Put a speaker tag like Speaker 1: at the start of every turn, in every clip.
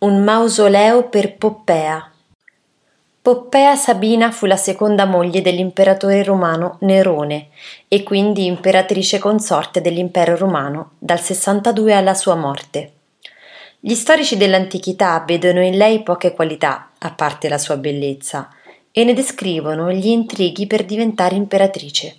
Speaker 1: Un mausoleo per Poppea. Poppea Sabina fu la seconda moglie dell'imperatore romano Nerone e quindi imperatrice consorte dell'impero romano dal 62 alla sua morte. Gli storici dell'antichità vedono in lei poche qualità, a parte la sua bellezza, e ne descrivono gli intrighi per diventare imperatrice.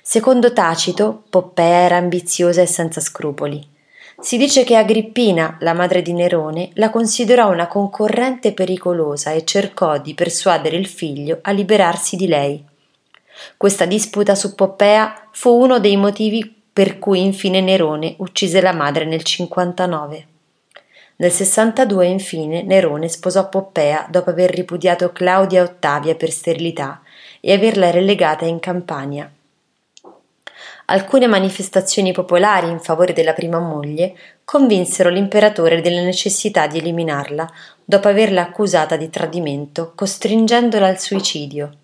Speaker 1: Secondo Tacito, Poppea era ambiziosa e senza scrupoli. Si dice che Agrippina, la madre di Nerone, la considerò una concorrente pericolosa e cercò di persuadere il figlio a liberarsi di lei. Questa disputa su Poppea fu uno dei motivi per cui infine Nerone uccise la madre nel 59. Nel 62 infine Nerone sposò Poppea dopo aver ripudiato Claudia Ottavia per sterilità e averla relegata in Campania. Alcune manifestazioni popolari in favore della prima moglie convinsero l'imperatore della necessità di eliminarla dopo averla accusata di tradimento, costringendola al suicidio.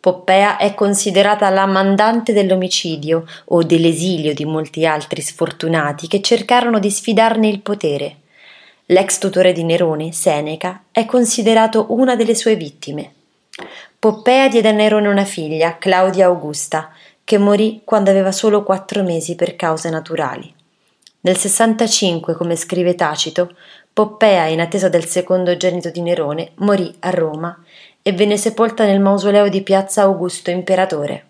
Speaker 1: Poppea è considerata la mandante dell'omicidio o dell'esilio di molti altri sfortunati che cercarono di sfidarne il potere. L'ex tutore di Nerone, Seneca, è considerato una delle sue vittime. Poppea diede a Nerone una figlia, Claudia Augusta, che morì quando aveva solo quattro mesi per cause naturali. Nel 65, come scrive Tacito, Poppea, in attesa del secondogenito di Nerone, morì a Roma e venne sepolta nel mausoleo di Piazza Augusto Imperatore.